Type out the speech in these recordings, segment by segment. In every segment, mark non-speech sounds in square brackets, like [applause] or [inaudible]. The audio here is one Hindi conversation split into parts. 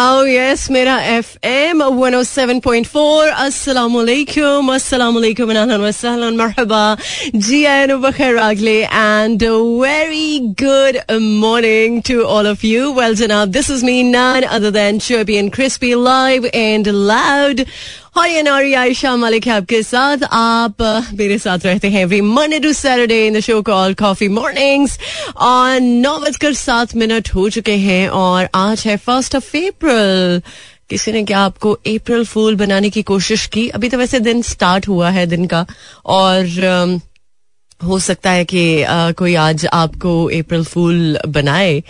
Oh yes, मेरा F M one O seven point four अस्सलाम वालेकुम अस्सलाम वालेकुम अहलन वसहलन मरहबा जी आयन बखैर अगले and very good morning to all of you well जनाब this is me none other than chirpy and crispy live and loud hi नारी आयशा मालिक है आपके साथ। आप uh, मेरे साथ रहते हैं every Monday to Saturday in the show call coffee mornings और नौ बजकर सात मिनट हो चुके हैं और आज है फ़र्स्ट ऑफ़ अप्रैल किसी ने क्या आपको अप्रैल फूल बनाने की कोशिश की? अभी तो वैसे दिन स्टार्ट हुआ है दिन का। और um, हो सकता है कि uh, कोई आज आपको अप्रैल फूल बनाए।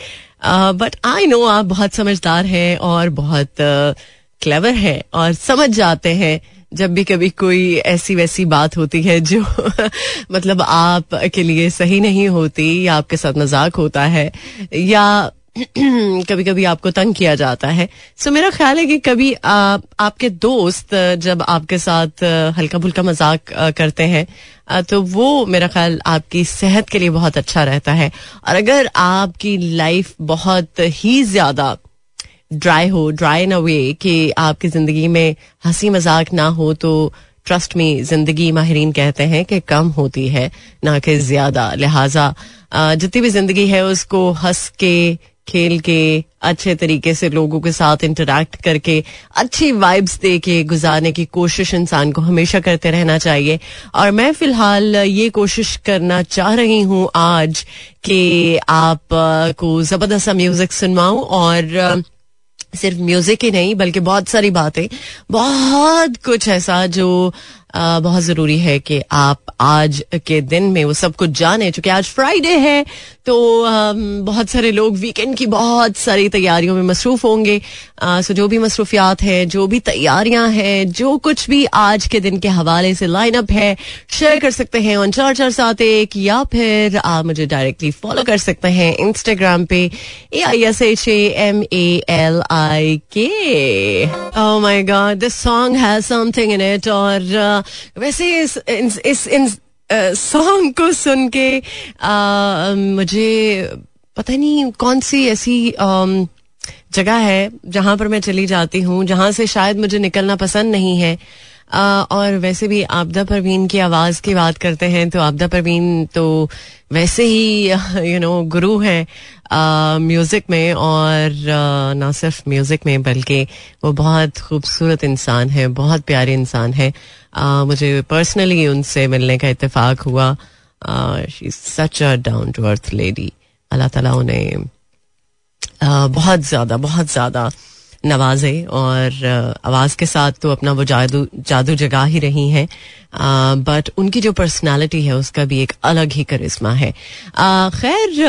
बट आई नो आप बहुत समझदार हैं और बहुत uh, क्लेवर है और समझ जाते हैं जब भी कभी कोई ऐसी वैसी बात होती है जो [laughs] मतलब आप के लिए सही नहीं होती या आपके साथ मज़ाक होता है या [clears throat] कभी कभी आपको तंग किया जाता है। सो so, मेरा ख्याल है कि कभी आ, आपके दोस्त जब आपके साथ हल्का फुल्का मज़ाक करते हैं तो वो मेरा ख्याल आपकी सेहत के लिए बहुत अच्छा रहता है। और अगर आपकी लाइफ बहुत ही ज़्यादा ड्राई हो ड्राई इन अ वे कि आपकी ज़िंदगी में हँसी मज़ाक ना हो तो ट्रस्ट में ज़िंदगी माहरीन कहते हैं कि कम होती है, ना कि ज़्यादा। लिहाजा जितनी भी ज़िंदगी है, उसको हंस के, खेल के, अच्छे तरीके से लोगों के साथ इंटरेक्ट करके, अच्छी वाइब्स दे के गुजारने की कोशिश इंसान को हमेशा करते रहना चाहिए। और मैं फ़िलहाल ये कोशिश करना चाह रही हूँ आज कि आप को ज़बरदस्त म्यूज़िक सुनवाऊं और सिर्फ़ म्यूज़िक ही नहीं बल्कि बहुत सारी बातें। बहुत कुछ ऐसा जो बहुत ज़रूरी है कि आप आज के दिन में वो सब कुछ जाने, चूँकि आज फ्राइडे है तो बहुत सारे लोग वीकेंड की बहुत सारी तैयारियों में मसरूफ होंगे। सो जो भी मसरूफियात है, जो भी तैयारियाँ हैं, जो कुछ भी आज के दिन के हवाले से लाइन अप है शेयर कर सकते हैं ऑन चार चार सात एक, या फिर आप मुझे डायरेक्टली फॉलो कर सकते हैं इंस्टाग्राम पे A I S H A M A L I K my god this song has something in it और वैसे इस इस इस, इस सॉन्ग को सुन के मुझे पता नहीं कौन सी ऐसी जगह है जहाँ पर मैं चली जाती हूँ जहाँ से शायद मुझे निकलना पसंद नहीं है। और वैसे भी आपदा परवीन की आवाज़ की बात करते हैं तो आपदा परवीन तो वैसे ही [laughs] यू नो गुरु है म्यूज़िक में और ना सिर्फ़ म्यूज़िक में, बल्कि वो बहुत खूबसूरत इंसान है, बहुत प्यारे इंसान है। मुझे पर्सनली उनसे मिलने का इतफाक़ हुआ। She such a down to earth lady अल्लाह ताला उन्हें बहुत ज़्यादा बहुत ज़्यादा नवाजे और आवाज़ के साथ तो अपना वो जादू जादू जगा ही रही हैं। बट उनकी जो पर्सनालिटी है, उसका भी एक अलग ही करिश्मा है। खैर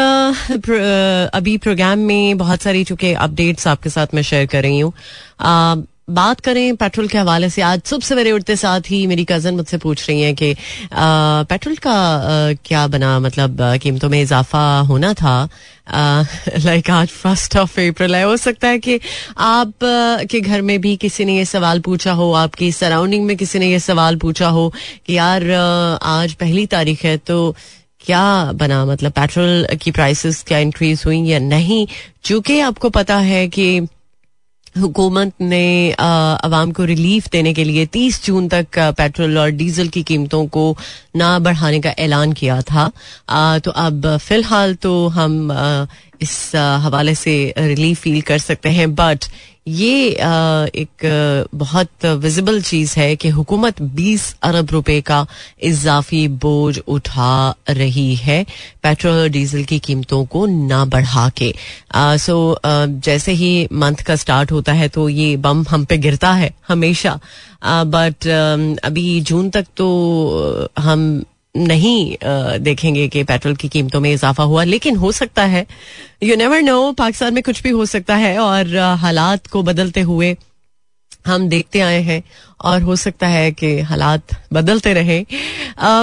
अभी प्रोग्राम में बहुत सारी चूँकि अपडेट्स आपके साथ मैं शेयर कर रही हूँ। बात करें पेट्रोल के हवाले से आज सुबह सवेरे उठते साथ ही मेरी कज़न मुझसे पूछ रही है कि पेट्रोल का आ, क्या बना मतलब कीमतों में इजाफा होना था? लाइक [laughs] आज फ़र्स्ट ऑफ़ अप्रैल है। हो सकता है कि आप आ, के घर में भी किसी ने ये सवाल पूछा हो आपकी सराउंडिंग में किसी ने ये सवाल पूछा हो कि यार आज पहली तारीख है तो क्या बना? मतलब पेट्रोल की प्राइसेस क्या इंक्रीज हुई या नहीं? चूँकि आपको पता है कि हुकूमत ने आवाम को रिलीफ देने के लिए 30 जून तक पेट्रोल और डीजल की कीमतों को ना बढ़ाने का ऐलान किया था। आ, तो अब फ़िलहाल तो हम आ, इस हवाले से रिलीफ फील कर सकते हैं बट ये एक बहुत विजिबल चीज़ है कि हुकूमत 20 अरब रुपए का इजाफी बोझ उठा रही है। पेट्रोल और डीजल की कीमतों को ना बढ़ा के। सो जैसे ही मंथ का स्टार्ट होता है तो ये बम हम पे गिरता है हमेशा। बट अभी जून तक तो हम नहीं देखेंगे कि पेट्रोल की कीमतों में इजाफा हुआ, लेकिन हो सकता है। यू नेवर नो पाकिस्तान में कुछ भी हो सकता है और हालात को बदलते हुए हम देखते आए हैं और हो सकता है कि हालात बदलते रहे।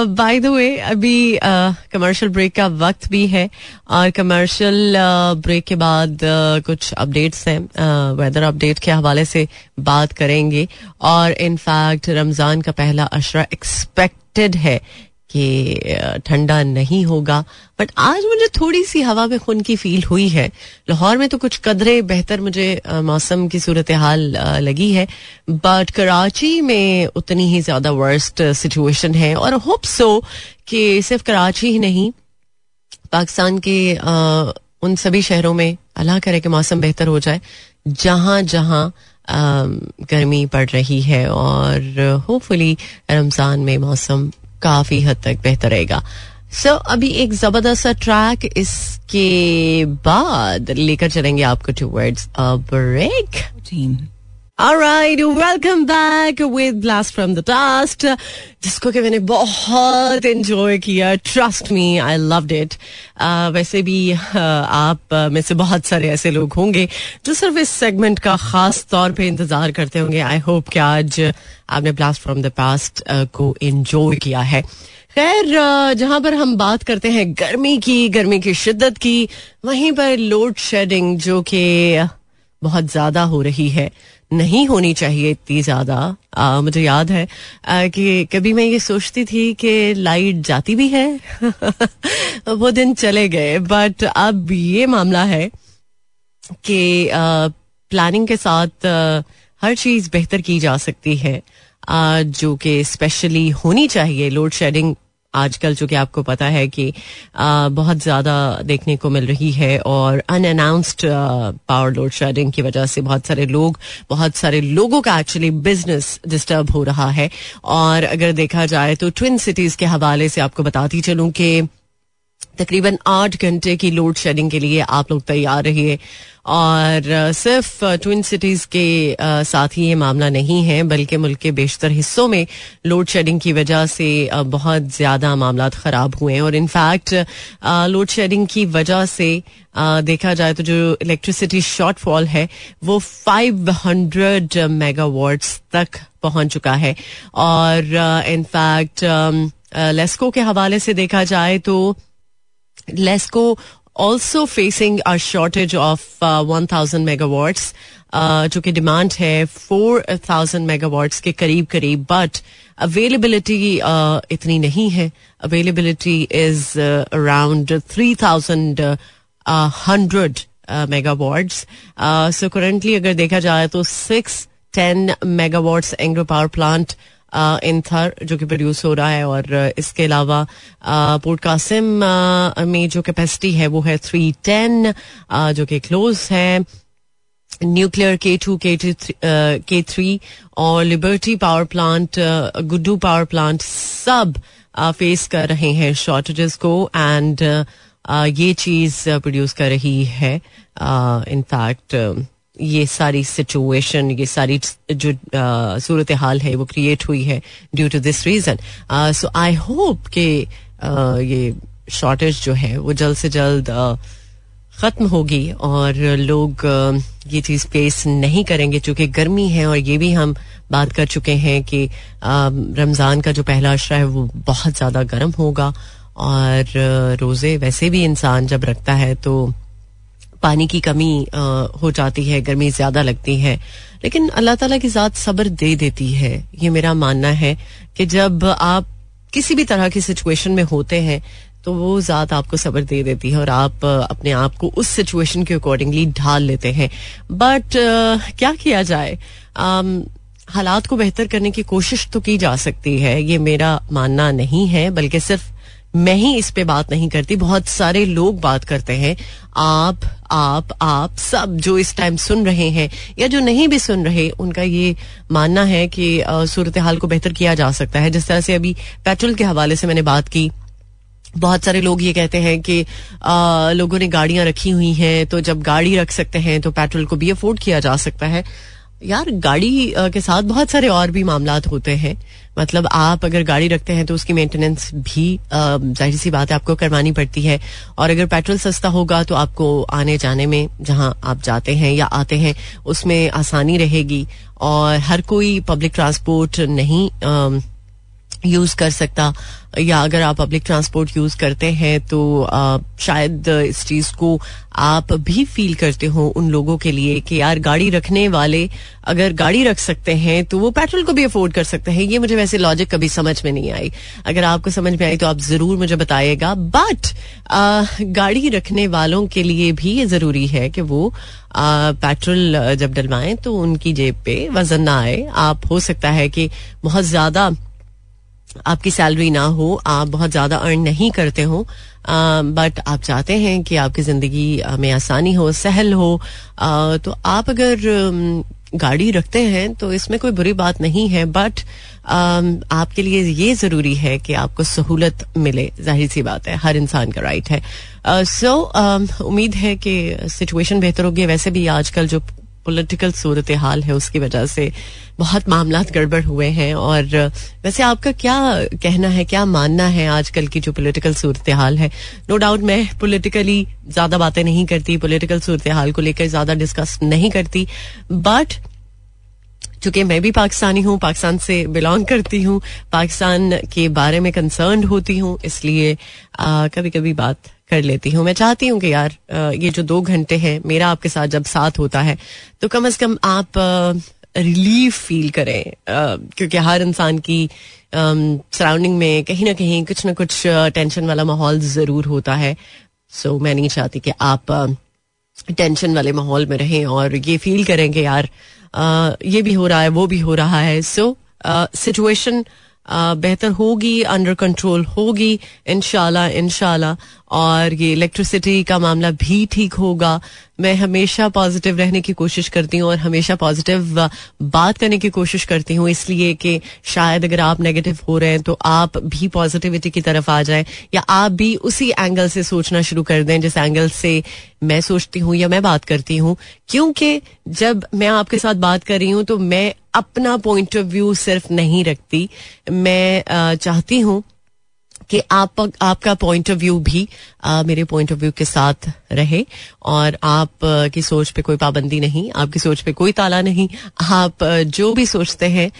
बाय द वे अभी कमर्शियल ब्रेक का वक्त भी है और कमर्शियल ब्रेक के बाद कुछ अपडेट्स हैं। वेदर अपडेट के हवाले से बात करेंगे और इनफैक्ट रमज़ान का पहला अशरा एक्सपेक्टेड है। कि ठंडा नहीं होगा। बट आज मुझे थोड़ी सी हवा में खून की फील हुई है। लाहौर में तो कुछ कदरे बेहतर मुझे मौसम की सूरत हाल लगी है। बट कराची में उतनी ही ज़्यादा वर्स्ट सिचुएशन है। और होप सो कि सिर्फ़ कराची ही नहीं पाकिस्तान के आ, उन सभी शहरों में अल्लाह करे कि मौसम बेहतर हो जाए जहाँ जहाँ गर्मी पड़ रही है। और होपफुली रमज़ान में मौसम काफ़ी हद तक बेहतर रहेगा। सो so, अभी एक ज़बरदस्त ट्रैक इसके बाद लेकर चलेंगे आपको towards break Alright, welcome back with Blast from the Past जिसको कि मैंने बहुत एंजॉय किया trust me I loved it वैसे भी uh, आप uh, में से बहुत सारे ऐसे लोग होंगे जो सिर्फ़ इस सेगमेंट का खास तौर पे इंतज़ार करते होंगे। आई होप कि आज आपने ब्लास्ट फ्रॉम द पास्ट को एंजॉय किया है। खैर जहाँ पर हम बात करते हैं गर्मी की गर्मी की शिद्दत की वहीं पर लोड शेडिंग जो कि बहुत ज़्यादा हो रही है। नहीं होनी चाहिए इतनी ज़्यादा। मुझे याद है आ, कि कभी मैं ये सोचती थी कि लाइट जाती भी है [laughs] वो दिन चले गए। बट अब ये मामला है कि प्लानिंग के साथ आ, हर चीज़ बेहतर की जा सकती है जो कि स्पेशली होनी चाहिए। लोड शेडिंग आजकल, चूँकि आपको पता है कि बहुत ज़्यादा देखने को मिल रही है और अनअनाउंस्ड पावर लोड शेडिंग की वजह से बहुत सारे लोग, बहुत सारे लोगों का एक्चुअली बिज़नेस डिस्टर्ब हो रहा है। और अगर देखा जाए तो ट्विन सिटीज़ के हवाले से आपको बताती चलूँ कि तकरीबन आठ घंटे की लोड शेडिंग के लिए आप लोग तैयार रहिए। और सिर्फ़ ट्विन सिटीज़ के साथ ही ये मामला नहीं है, बल्कि मुल्क के बेशतर हिस्सों में लोड शेडिंग की वजह से बहुत ज़्यादा मामला खराब हुए हैं। और इनफैक्ट लोड शेडिंग की वजह से देखा जाए तो जो इलेक्ट्रिसिटी शॉर्टफॉल है, वो 500 मेगावाट्स तक पहुँच चुका है। और इनफैक्ट लेस्को के हवाले से देखा जाए तो LESCO also facing a shortage of one thousand megawatts जो कि डिमांड है फोर थाउज़ेंड मेगावाट्स के करीब करीब बट अवेलेबिलिटी इतनी नहीं है. Availability is around three thousand hundred megawatts so currently अगर देखा जाए तो six ten megawatts Engro power plant इंथर, जो कि प्रोड्यूस हो रहा है और इसके अलावा पोर्ट कासिम में जो कैपेसिटी है, वो है थ्री टेन जो कि क्लोज है. न्यूक्लियर के टू के थ्री और Liberty power plant Guddu power plant सब फेस कर रहे हैं शॉर्टेजेस को एंड ये चीज़ प्रोड्यूस कर रही है इनफैक्ट ये सारी सिचुएशन ये सारी जो सूरत हाल है, वो क्रिएट हुई है due to this reason so I hope कि ये शॉर्टेज जो है, वो जल्द से जल्द खत्म होगी और लोग ये चीज़ फेस नहीं करेंगे चूँकि गर्मी है और ये भी हम बात कर चुके हैं कि रमज़ान का जो पहला अशरा है, वो बहुत ज़्यादा गर्म होगा और रोज़े वैसे भी इंसान जब रखता है तो पानी की कमी हो जाती है, गर्मी ज़्यादा लगती है। लेकिन अल्लाह ताला की जात सब्र दे देती है। ये मेरा मानना है कि जब आप किसी भी तरह की सिचुएशन में होते हैं तो वो जात आपको सब्र दे देती है और आप अपने आप को उस सिचुएशन के अकॉर्डिंगली ढाल लेते हैं। बट क्या किया जाए? हालात को बेहतर करने की कोशिश तो की जा सकती है, ये मेरा मानना नहीं है, बल्कि सिर्फ़ मैं ही इस पे बात नहीं करती। बहुत सारे लोग बात करते हैं, आप आप आप सब जो इस टाइम सुन रहे हैं या जो नहीं भी सुन रहे उनका ये मानना है कि सूरत हाल को बेहतर किया जा सकता है। जिस तरह से अभी पेट्रोल के हवाले से मैंने बात की बहुत सारे लोग ये कहते हैं कि आ, लोगों ने गाड़ियाँ रखी हुई हैं तो जब गाड़ी रख सकते हैं तो पेट्रोल को भी अफोर्ड किया जा सकता है। यार, गाड़ी के साथ बहुत सारे और भी मामला होते हैं। मतलब आप अगर गाड़ी रखते हैं तो उसकी मेंटेनेंस भी ज़ाहिर सी बात है आपको करवानी पड़ती है। और अगर पेट्रोल सस्ता होगा तो आपको आने जाने में, जहाँ आप जाते हैं या आते हैं, उसमें आसानी रहेगी। और हर कोई पब्लिक ट्रांसपोर्ट नहीं यूज़ कर सकता या अगर आप पब्लिक ट्रांसपोर्ट यूज़ करते हैं तो आ, शायद इस चीज़ को आप भी फील करते हो उन लोगों के लिए कि यार गाड़ी रखने वाले अगर गाड़ी रख सकते हैं तो वो पेट्रोल को भी अफोर्ड कर सकते हैं। ये मुझे वैसे लॉजिक कभी समझ में नहीं आई। अगर आपको समझ में आई तो आप ज़रूर मुझे बताइएगा। बट गाड़ी रखने वालों के लिए भी ये ज़रूरी है कि वो पेट्रोल जब डलवाएँ तो उनकी जेब पे वज़न ना आए। आप हो सकता है कि बहुत ज़्यादा आपकी सैलरी ना हो, आप बहुत ज़्यादा अर्न नहीं करते हो बट आप चाहते हैं कि आपकी ज़िंदगी में आसानी हो, सहल हो तो आप अगर गाड़ी रखते हैं तो इसमें कोई बुरी बात नहीं है बट आपके लिए ये ज़रूरी है कि आपको सहूलत मिले, ज़ाहिर सी बात है, हर इंसान का राइट है। सो उम्मीद है कि सिचुएशन बेहतर होगी। वैसे भी आजकल जो पॉलिटिकल सूरत हाल है, उसकी वजह से बहुत मामला गड़बड़ हुए हैं। और, वैसे आपका क्या कहना है, क्या मानना है आजकल की जो पॉलिटिकल सूरत हाल है? नो डाउट मैं पॉलिटिकली ज़्यादा बातें नहीं करती पॉलिटिकल सूरत हाल को लेकर ज़्यादा डिस्कस नहीं करती। बट चूँकि मैं भी पाकिस्तानी हूँ, पाकिस्तान से बिलोंग करती हूँ, पाकिस्तान के बारे में कंसर्न होती हूँ, इसलिए कभी कभी बात कर लेती हूँ। मैं चाहती हूँ कि यार ये जो दो घंटे हैं, मेरा आपके साथ जब साथ होता है तो कम अज कम आप रिलीफ फील करें। क्योंकि हर इंसान की सराउंडिंग में कहीं ना कहीं कुछ ना कुछ टेंशन वाला माहौल ज़रूर होता है। सो मैं नहीं चाहती कि आप टेंशन वाले माहौल में रहें और ये फील करें कि यार ये भी हो रहा है, वो भी हो रहा है। सो सिचुएशन बेहतर होगी अंडर कंट्रोल होगी इनशाला इनशाला और ये इलेक्ट्रिसिटी का मामला भी ठीक होगा। मैं हमेशा पॉजिटिव रहने की कोशिश करती हूँ और हमेशा पॉजिटिव बात करने की कोशिश करती हूँ, इसलिए कि शायद अगर आप नेगेटिव हो रहे हैं तो आप भी पॉजिटिविटी की तरफ़ आ जाएँ, या आप भी उसी एंगल से सोचना शुरू कर दें, जिस एंगल से मैं सोचती हूँ या मैं बात करती हूँ। क्योंकि जब मैं आपके साथ बात कर रही हूँ तो मैं अपना पॉइंट ऑफ़ व्यू सिर्फ़ नहीं रखती। मैं चाहती हूँ कि आप आपका पॉइंट ऑफ़ व्यू भी आ, मेरे पॉइंट ऑफ़ व्यू के साथ रहे और आप आ, की सोच पे कोई पाबंदी नहीं आपकी सोच पे कोई ताला नहीं। आप जो भी सोचते हैं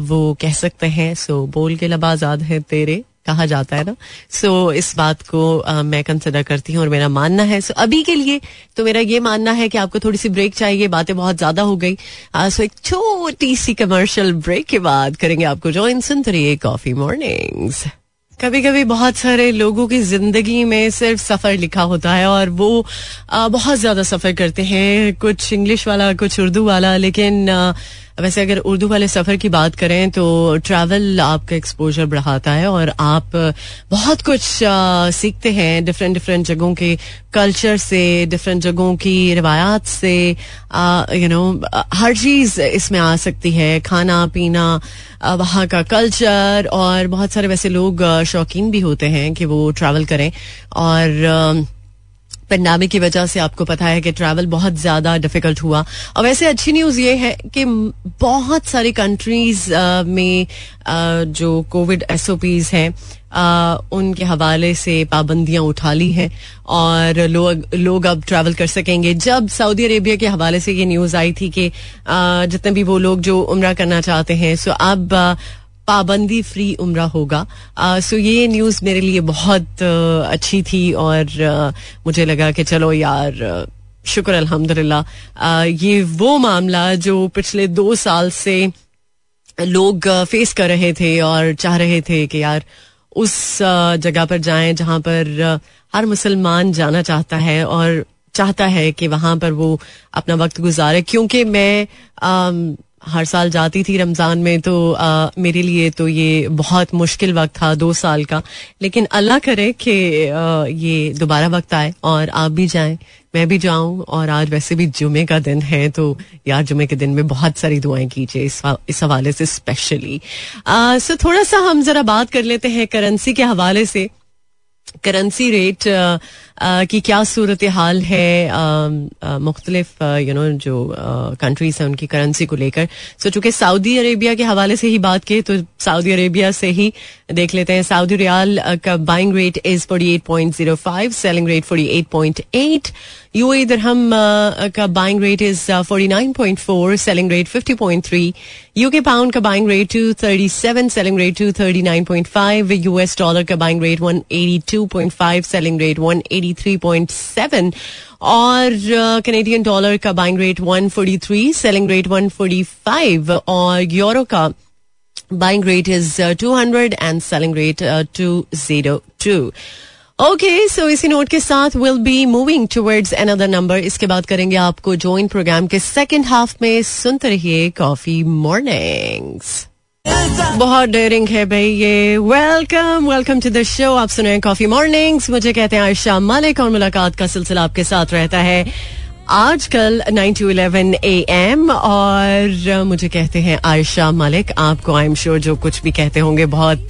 वो कह सकते हैं सो बोल के लब आज़ाद है तेरे। कहा जाता है ना। सो so, इस बात को आ, मैं कंसिडर करती हूँ और मेरा मानना है। सो so, अभी के लिए तो मेरा ये मानना है कि आपको थोड़ी सी ब्रेक चाहिए बातें बहुत ज़्यादा हो गई। सो एक छोटी सी कमर्शियल ब्रेक के बाद करेंगे आपको ज्वाइन सुनते रहिए कॉफ़ी मॉर्निंग्स कभी कभी बहुत सारे लोगों की ज़िंदगी में सिर्फ़ सफ़र लिखा होता है और वो आ, बहुत ज़्यादा सफ़र करते हैं। कुछ इंग्लिश वाला कुछ उर्दू वाला लेकिन आ, वैसे अगर उर्दू वाले सफ़र की बात करें तो ट्रैवल आपका एक्सपोजर बढ़ाता है और आप बहुत कुछ सीखते हैं डिफरेंट डिफरेंट जगहों के कल्चर से डिफरेंट जगहों की रिवायात से। यू नो हर चीज़ इसमें आ सकती है। खाना, पीना वहाँ का कल्चर और बहुत सारे वैसे लोग शौकीन भी होते हैं कि वो ट्रैवल करें। और पेंडामिक की वजह से आपको पता है कि ट्रैवल बहुत ज़्यादा डिफ़िकल्ट हुआ। और वैसे अच्छी न्यूज़ ये है कि बहुत सारी कंट्रीज़ में जो कोविड एसओपीज हैं उनके हवाले से पाबंदियाँ उठा ली हैं और लोग लोग अब ट्रैवल कर सकेंगे। जब सऊदी अरेबिया के हवाले से ये न्यूज़ आई थी कि जितने भी वो लोग जो उम्र करना चाहते हैं सो अब पाबंदी फ्री उम्र होगा। सो ये न्यूज़ मेरे लिए बहुत अच्छी थी और मुझे लगा कि चलो यार शुक्र अल्हम्दुलिल्लाह। ये वो मामला जो पिछले दो साल से लोग फेस कर रहे थे और चाह रहे थे कि यार उस जगह पर जाएँ जहाँ पर हर मुसलमान जाना चाहता है और चाहता है कि वहाँ पर वो अपना वक्त गुजारे। क्योंकि मैं हर साल जाती थी रमज़ान में तो आ, मेरे लिए तो ये बहुत मुश्किल वक्त था दो साल का। लेकिन अल्लाह करे कि ये दोबारा वक्त आए और आप भी जाएँ मैं भी जाऊँ और आज वैसे भी जुमे का दिन है तो यार जुमे के दिन में बहुत सारी दुआएँ कीजिए इस इस हवाले से स्पेशली सो थोड़ा सा हम जरा बात कर लेते हैं करेंसी के हवाले से। करेंसी रेट कि क्या सूरत हाल है मुख्तलिफ़ यू नो जो कंट्रीज़ हैं उनकी करेंसी को लेकर। सो चूँकि सऊदी अरेबिया के हवाले से ही बात की तो सऊदी अरेबिया से ही देख लेते हैं। सऊदी रियाल का buying rate is forty eight point zero five selling rate forty eight point eight UAE dirham का buying rate is forty nine point four selling rate fifty point three UK pound का buying rate two thirty seven selling rate two thirty nine point five US dollar का buying rate one eighty two point five selling rate one eighty three point seven और कैनेडियन uh, डॉलर का buying rate one forty three selling rate one forty five और यूरो का buying rate is two hundred and selling rate two zero two okay so इसी नोट के साथ will be moving towards another number इसके बाद करेंगे आपको ज्वाइन प्रोग्राम के सेकेंड हाफ़ में. सुनते रहिए कॉफ़ी मॉर्निंग्स बहुत डेयरिंग है भाई ये। Welcome welcome to the show आप सुन सुने कॉफ़ी मॉर्निंग्स मुझे कहते हैं आयशा मालिक और मुलाकात का सिलसिला आपके साथ रहता है। आजकल nine to eleven A M और मुझे कहते हैं आयशा मलिक, आपको आई एम श्योर जो कुछ भी कहते होंगे बहुत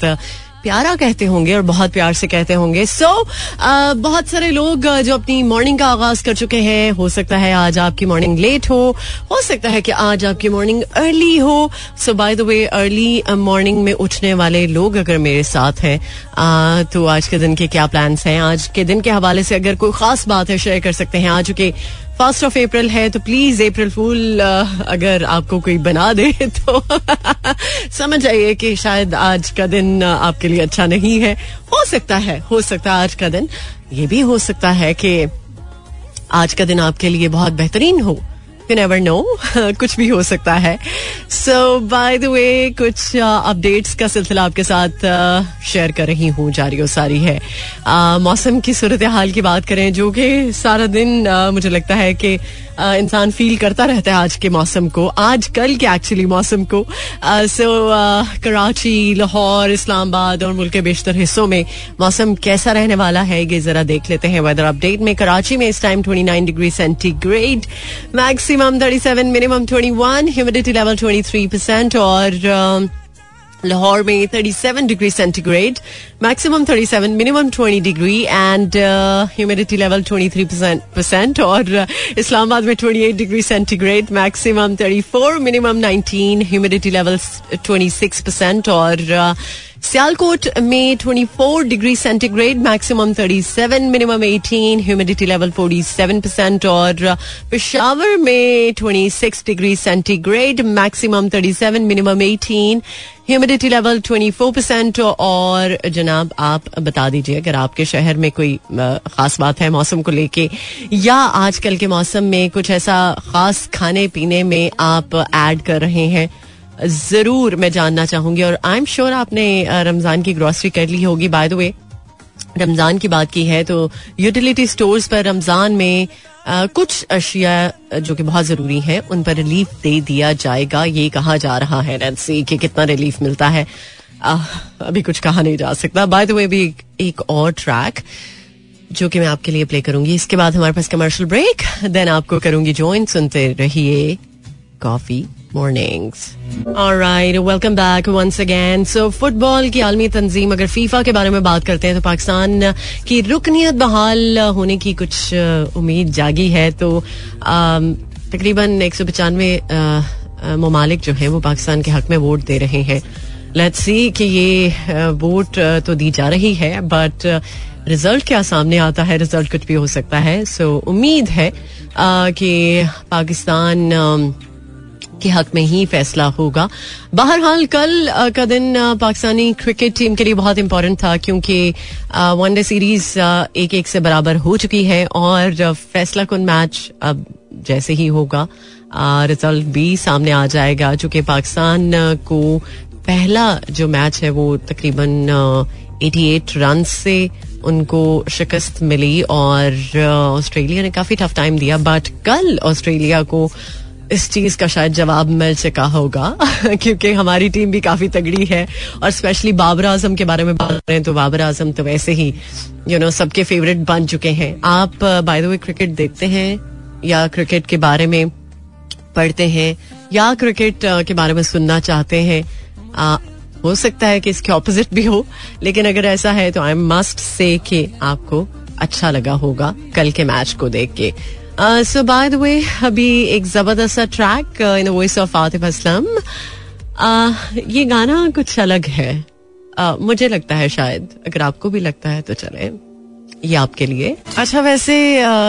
प्यारा कहते होंगे और बहुत प्यार से कहते होंगे। सो so, uh, बहुत सारे लोग जो अपनी मॉर्निंग का आगाज़ कर चुके हैं हो सकता है आज आपकी मॉर्निंग लेट हो हो सकता है कि आज आपकी मॉर्निंग अर्ली हो। So by the way early morning में उठने वाले लोग अगर मेरे साथ हैं uh, तो आज के दिन के क्या प्लान्स हैं? आज के दिन के हवाले से अगर कोई खास बात है शेयर कर सकते हैं। आज के फ़र्स्ट ऑफ़ अप्रैल है तो प्लीज़ अप्रैल फूल अगर आपको कोई बना दे [laughs] तो [laughs] समझ आइए कि शायद आज का दिन आपके लिए अच्छा नहीं है। हो सकता है, हो सकता है आज का दिन। ये भी हो सकता है कि आज का दिन आपके लिए बहुत बेहतरीन हो। यू नेवर नो कुछ भी हो सकता है। सो बाय द वे कुछ अपडेट्स uh, का सिलसिला आपके साथ शेयर uh, कर रही हूँ। जारी और सारी है। Uh, मौसम की सूरत हाल की बात करें जो कि सारा दिन uh, मुझे लगता है कि इंसान फील करता रहता है आज के मौसम को। आज, कल के एक्चुअली मौसम को। सो कराची, लाहौर, इस्लामाबाद और मुल्क के बेशतर हिस्सों में मौसम कैसा रहने वाला है, ये जरा देख लेते हैं वेदर अपडेट में। कराची में इस time 29 degree centigrade maximum 37 minimum 21 humidity level 23 percent और लाहौर में 37 degree centigrade maximum 37 minimum 20 degree and humidity level 23 percent और इस्लामाबाद में 28 degree centigrade maximum 34 minimum 19 humidity level 26 percent और सियालकोट में 24 degree centigrade maximum 37 minimum 18 humidity level 47 percent और पेशावर में 26 degree centigrade maximum 37 minimum 18 humidity level 24 percent और जनाब आप बता दीजिए, अगर आपके शहर में कोई खास बात है मौसम को लेके, या आजकल के मौसम में कुछ ऐसा खास खाने पीने में आप ऐड कर रहे हैं, ज़रूर मैं जानना चाहूँगी और आई एम श्योर आपने रमज़ान की ग्रोसरी कर ली होगी बाय द वे रमज़ान की बात की है तो यूटिलिटी स्टोर्स पर रमज़ान में आ, कुछ अशिया जो कि बहुत ज़रूरी है उन पर रिलीफ दे दिया जाएगा। ये कहा जा रहा है नैन्सी कि कितना रिलीफ मिलता है। आ, अभी कुछ कहा नहीं जा सकता। बाय द वे भी एक, एक और ट्रैक जो कि मैं आपके लिए प्ले करूँगी। इसके बाद हमारे पास कमर्शियल ब्रेक देन आपको करूँगी ज्वाइन सुनते रहिए coffee. All right, welcome back once again. So football की आलमी तंजीम अगर फीफा के बारे में बात करते हैं तो पाकिस्तान की रुकनीत बहाल होने की कुछ उम्मीद जागी है। तो तकरीबन एक सौ पचानवे ममालिक जो है वो पाकिस्तान के हक में वोट दे रहे हैं। लेट्स सी कि ये वोट तो दी जा रही है बट रिज़ल्ट क्या सामने आता है? रिज़ल्ट कुछ भी हो सकता है। सो उम्मीद है कि पाकिस्तान के हक में ही फैसला होगा। बहरहाल, कल का दिन पाकिस्तानी क्रिकेट टीम के लिए बहुत इंपॉर्टेंट था क्योंकि वनडे सीरीज़ एक एक से बराबर हो चुकी है और फैसला कन मैच अब जैसे ही होगा रिज़ल्ट भी सामने आ जाएगा चूँकि पाकिस्तान को पहला जो मैच है वो तकरीबन 88 रन से उनको शिकस्त मिली और ऑस्ट्रेलिया ने काफ़ी टफ टाइम दिया बट कल ऑस्ट्रेलिया को इस चीज़ का शायद जवाब मिल चुका होगा [laughs] क्योंकि हमारी टीम भी काफ़ी तगड़ी है और स्पेशली बाबर आज़म के बारे में बात करें तो बाबर आज़म तो वैसे ही यू नो सबके फेवरेट बन चुके हैं। आप बाय द वे क्रिकेट देखते हैं या क्रिकेट के बारे में पढ़ते हैं या क्रिकेट के बारे में सुनना चाहते हैं? आ, हो सकता है कि इसके ऑपोजिट भी हो लेकिन अगर ऐसा है तो आई मस्ट से कि आपको अच्छा लगा होगा कल के मैच को देख के। सो बाय द वे अभी एक ज़बरदस्त track in voice of Atif Aslam ये गाना कुछ अलग है। Uh, मुझे लगता है शायद अगर आपको भी लगता है तो चले। ये आपके लिए। अच्छा वैसे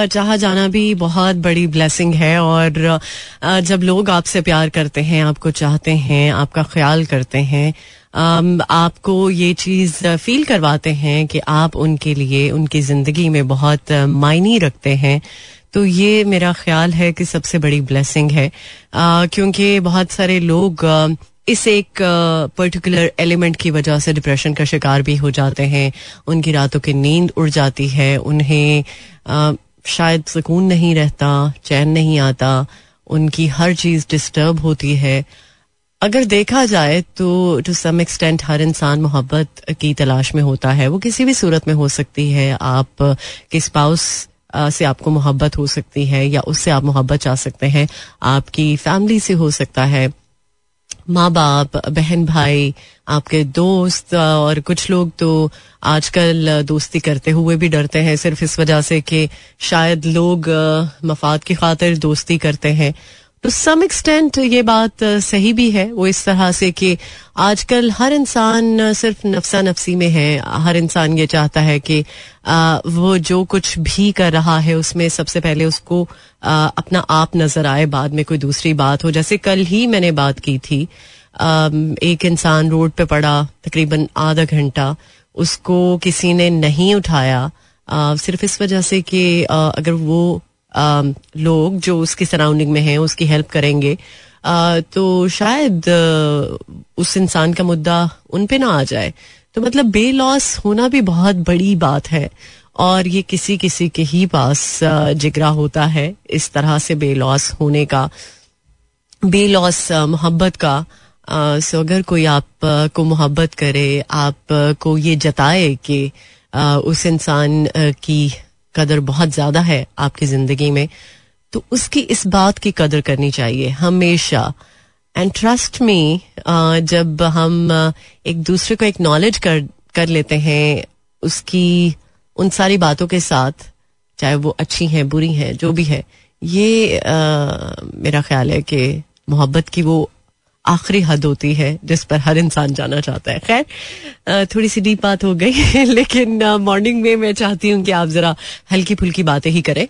जहाँ जाना भी बहुत बड़ी ब्लेसिंग है और जब लोग आपसे प्यार करते हैं आपको चाहते हैं आपका ख्याल करते हैं आपको ये चीज़ फील करवाते हैं कि आप उनके लिए उनकी ज़िंदगी में बहुत मायने रखते हैं। तो ये मेरा ख्याल है कि सबसे बड़ी ब्लेसिंग है। क्योंकि बहुत सारे लोग इस एक पर्टिकुलर एलिमेंट की वजह से डिप्रेशन का शिकार भी हो जाते हैं। उनकी रातों की नींद उड़ जाती है। उन्हें शायद सुकून नहीं रहता, चैन नहीं आता। उनकी हर चीज़ डिस्टर्ब होती है। अगर देखा जाए तो टू सम एक्सटेंट हर इंसान मोहब्बत की तलाश में होता है। वो किसी भी सूरत में हो सकती है। आप किस स्पाउस से आपको मोहब्बत हो सकती है या उससे आप मोहब्बत चाह सकते हैं। आपकी फैमिली से हो सकता है। माँ बाप बहन भाई आपके दोस्त और कुछ लोग तो आजकल दोस्ती करते हुए भी डरते हैं। सिर्फ़ इस वजह से कि शायद लोग मफाद की खातिर दोस्ती करते हैं। टू सम एक्सटेंट ये बात सही भी है, वो इस तरह से कि आजकल हर इंसान सिर्फ़ नफसा नफसी में है। हर इंसान ये चाहता है कि वो जो कुछ भी कर रहा है, उसमें सबसे पहले उसको अपना आप नज़र आए, बाद में कोई दूसरी बात हो। जैसे कल ही मैंने बात की थी एक इंसान रोड पे पड़ा, तकरीबन आधा घंटा, उसको किसी ने नहीं उठाया। सिर्फ़ इस वजह से कि अगर वो लोग जो उसकी सराउंडिंग में हैं, उसकी हेल्प करेंगे। तो शायद उस इंसान का मुद्दा उन पे ना आ जाए। तो मतलब बे लॉस होना भी बहुत बड़ी बात है। और ये किसी किसी के ही पास जिगरा होता है इस तरह से बे लॉस होने का। बे लॉस मोहब्बत का। सो अगर कोई आप को मोहब्बत करे, आप को ये जताए कि उस इंसान की कदर बहुत ज़्यादा है आपकी ज़िंदगी में तो उसकी इस बात की कदर करनी चाहिए हमेशा। एंड ट्रस्ट मी जब हम एक दूसरे को एक्नॉलेज कर कर लेते हैं उसकी उन सारी बातों के साथ चाहे वो अच्छी हैं बुरी हैं जो भी है ये आ, मेरा ख्याल है कि मोहब्बत की वो आखिरी हद होती है जिस पर हर इंसान जाना चाहता है। खैर थोड़ी सी डीप बात हो गई, [laughs] लेकिन मॉर्निंग में मैं चाहती हूँ कि आप जरा हल्की फुल्की बातें ही करें।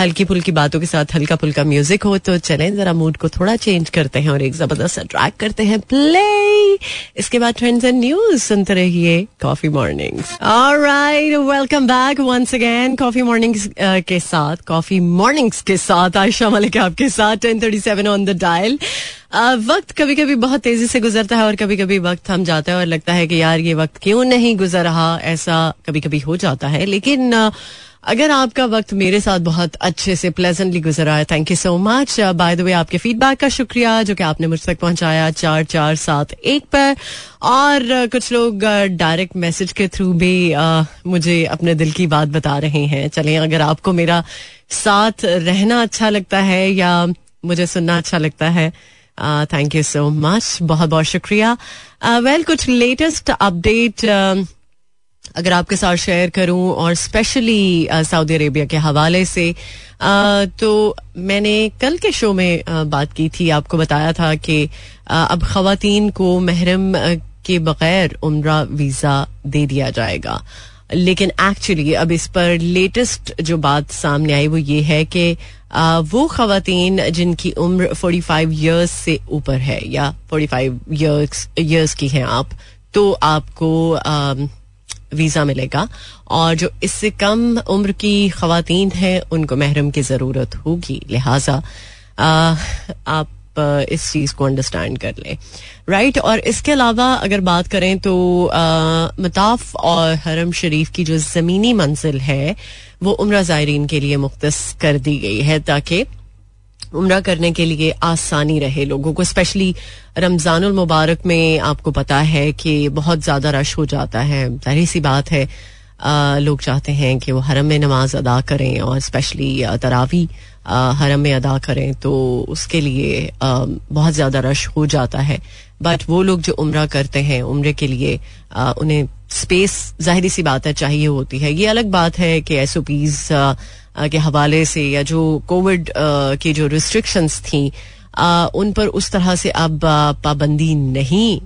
हल्की फुल्की बातों के साथ हल्का फुल्का म्यूज़िक हो तो चलें, जरा मूड को थोड़ा चेंज करते हैं और एक ज़बरदस्त अट्रैक्ट करते हैं प्ले इसके बाद ट्रेंड्स एंड न्यूज़ सुनते रहिए coffee morning right welcome back once again coffee morning के साथ कॉफ़ी मॉर्निंग्स के साथ, आयशा मलिक आपके साथ ten thirty seven on the dial वक्त कभी कभी बहुत तेज़ी से गुजरता है और कभी कभी वक्त थम जाता है और लगता है कि यार, ये वक्त क्यों नहीं गुजर रहा? ऐसा कभी कभी हो जाता है। लेकिन अगर आपका वक्त मेरे साथ बहुत अच्छे से प्लेजेंटली गुजरा है thank you so much by the way आपके फीडबैक का शुक्रिया, जो कि आपने मुझ तक पहुँचाया चार चार सात एक पर। और कुछ लोग डायरेक्ट मैसेज के थ्रू भी मुझे अपने दिल की बात बता रहे हैं। चलें, अगर आपको मेरा साथ रहना अच्छा लगता है या मुझे सुनना अच्छा लगता है थैंक यू सो मच बहुत बहुत शुक्रिया. वेल uh, कुछ लेटेस्ट अपडेट uh, अगर आपके साथ शेयर करूँ और स्पेशली सऊदी अरेबिया के हवाले से आ, तो मैंने कल के शो में आ, बात की थी. आपको बताया था कि अब खातन को महरम के बगैर उम्र वीज़ा दे दिया जाएगा. लेकिन एक्चुअली अब इस पर लेटेस्ट जो बात सामने आई वो ये है कि वो खातन जिनकी उम्र 45 फाइव ईयर्स से ऊपर है, या 45 फाइव ईयर्स की हैं आप तो आपको वीज़ा मिलेगा। और जो इससे कम उम्र की खातन हैं, उनको महरम की ज़रूरत होगी। लिहाजा आप इस चीज़ को अंडरस्टैंड कर लें। राइट और इसके अलावा अगर बात करें तो मताफ और हरम शरीफ की जो जमीनी मंजिल है वो उम्र ज़ायरीन के लिए मुख्त कर दी गई है ताकि उम्र करने के लिए आसानी रहे लोगों को। स्पेशली रमज़ान मुबारक में आपको पता है कि बहुत ज़्यादा रश हो जाता है। ज़ाहिर सी बात है आ, लोग चाहते हैं कि वो हरम में नमाज़ अदा करें और स्पेशली तरावी हरम में अदा करें तो उसके लिए बहुत ज़्यादा रश हो जाता है। बट वो लोग जो उम्र करते हैं, उम्र के लिए उन्हें स्पेस ज़ाहिर सी बात है, चाहिए होती है। ये अलग बात है कि एस ओ पीज के हवाले से या जो कोविड की जो रिस्ट्रिक्शंस थी आ, उन पर उस तरह से अब पाबंदी नहीं आ,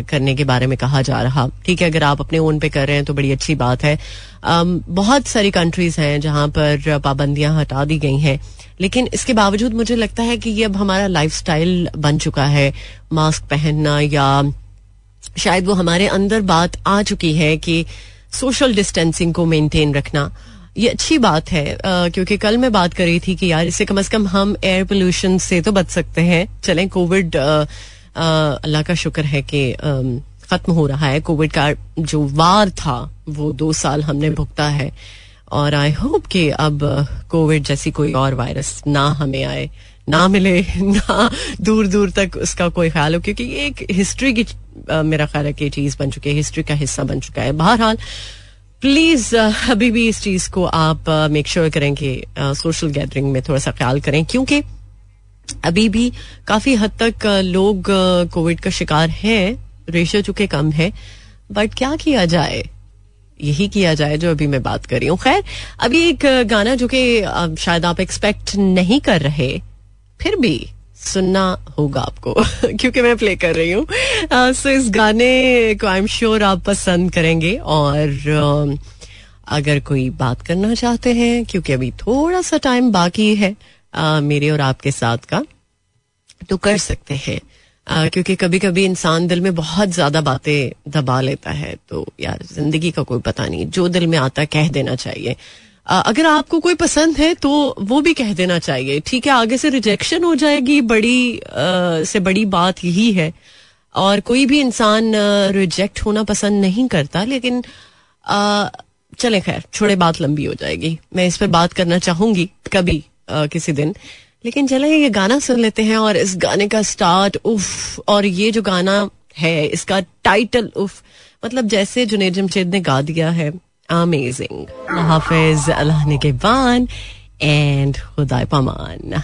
करने के बारे में कहा जा रहा। ठीक है अगर आप अपने ओन पे कर रहे हैं तो बड़ी अच्छी बात है। आ, बहुत सारी कंट्रीज़ हैं जहाँ पर पाबंदियाँ हटा दी गई हैं। लेकिन इसके बावजूद मुझे लगता है कि ये अब हमारा लाइफ बन चुका है। मास्क पहनना या शायद वो हमारे अंदर बात आ चुकी है कि सोशल डिस्टेंसिंग को मेंटेन रखना। ये अच्छी बात है क्योंकि कल मैं बात कर रही थी कि यार इससे कम अज कम हम एयर पोल्यूशन से तो बच सकते हैं। चलें कोविड अल्लाह का शुक्र है कि खत्म हो रहा है। कोविड का जो वार था, वो दो साल हमने भुगता है। और आई होप कि अब कोविड जैसी कोई और वायरस ना हमें आए, ना मिले, [laughs] ना दूर दूर तक उसका कोई ख्याल हो। क्योंकि ये एक हिस्ट्री की मेरा ख्याल है कि चीज़ बन चुकी है हिस्ट्री का हिस्सा बन चुका है। बहरहाल प्लीज़ uh, अभी भी इस चीज़ को आप मेक uh, श्योर करें कि सोशल uh, गैदरिंग में थोड़ा सा ख्याल करें क्योंकि अभी भी काफ़ी हद तक लोग कोविड का शिकार हैं रेशो चुके कम है बट क्या किया जाए? यही किया जाए जो अभी मैं बात कर रही हूँ। खैर अभी एक गाना जो कि शायद आप एक्सपेक्ट नहीं कर रहे फिर भी सुनना होगा आपको, [laughs] क्योंकि मैं प्ले कर रही हूँ। सो इस गाने को आई एम श्योर आप पसंद करेंगे और अगर कोई बात करना चाहते हैं, क्योंकि अभी थोड़ा सा टाइम बाकी है मेरे और आपके साथ का तो कर सकते हैं। क्योंकि कभी कभी इंसान दिल में बहुत ज़्यादा बातें दबा लेता है तो यार ज़िंदगी का कोई पता नहीं, जो दिल में आता कह देना चाहिए। अगर आपको कोई पसंद है तो वो भी कह देना चाहिए। ठीक है आगे से रिजेक्शन हो जाएगी बड़ी आ, से बड़ी बात यही है। और कोई भी इंसान रिजेक्ट होना पसंद नहीं करता लेकिन आ, चले खैर छोड़े बात लंबी हो जाएगी। मैं इस पर बात करना चाहूँगी कभी आ, किसी दिन। लेकिन चले ये गाना सुन लेते हैं और इस गाने का स्टार्ट उफ और ये जो गाना है इसका टाइटल उफ मतलब जैसे जुनेद जमशेद ने गा दिया है। amazing. Hafiz Allah ne and Hudai Paman.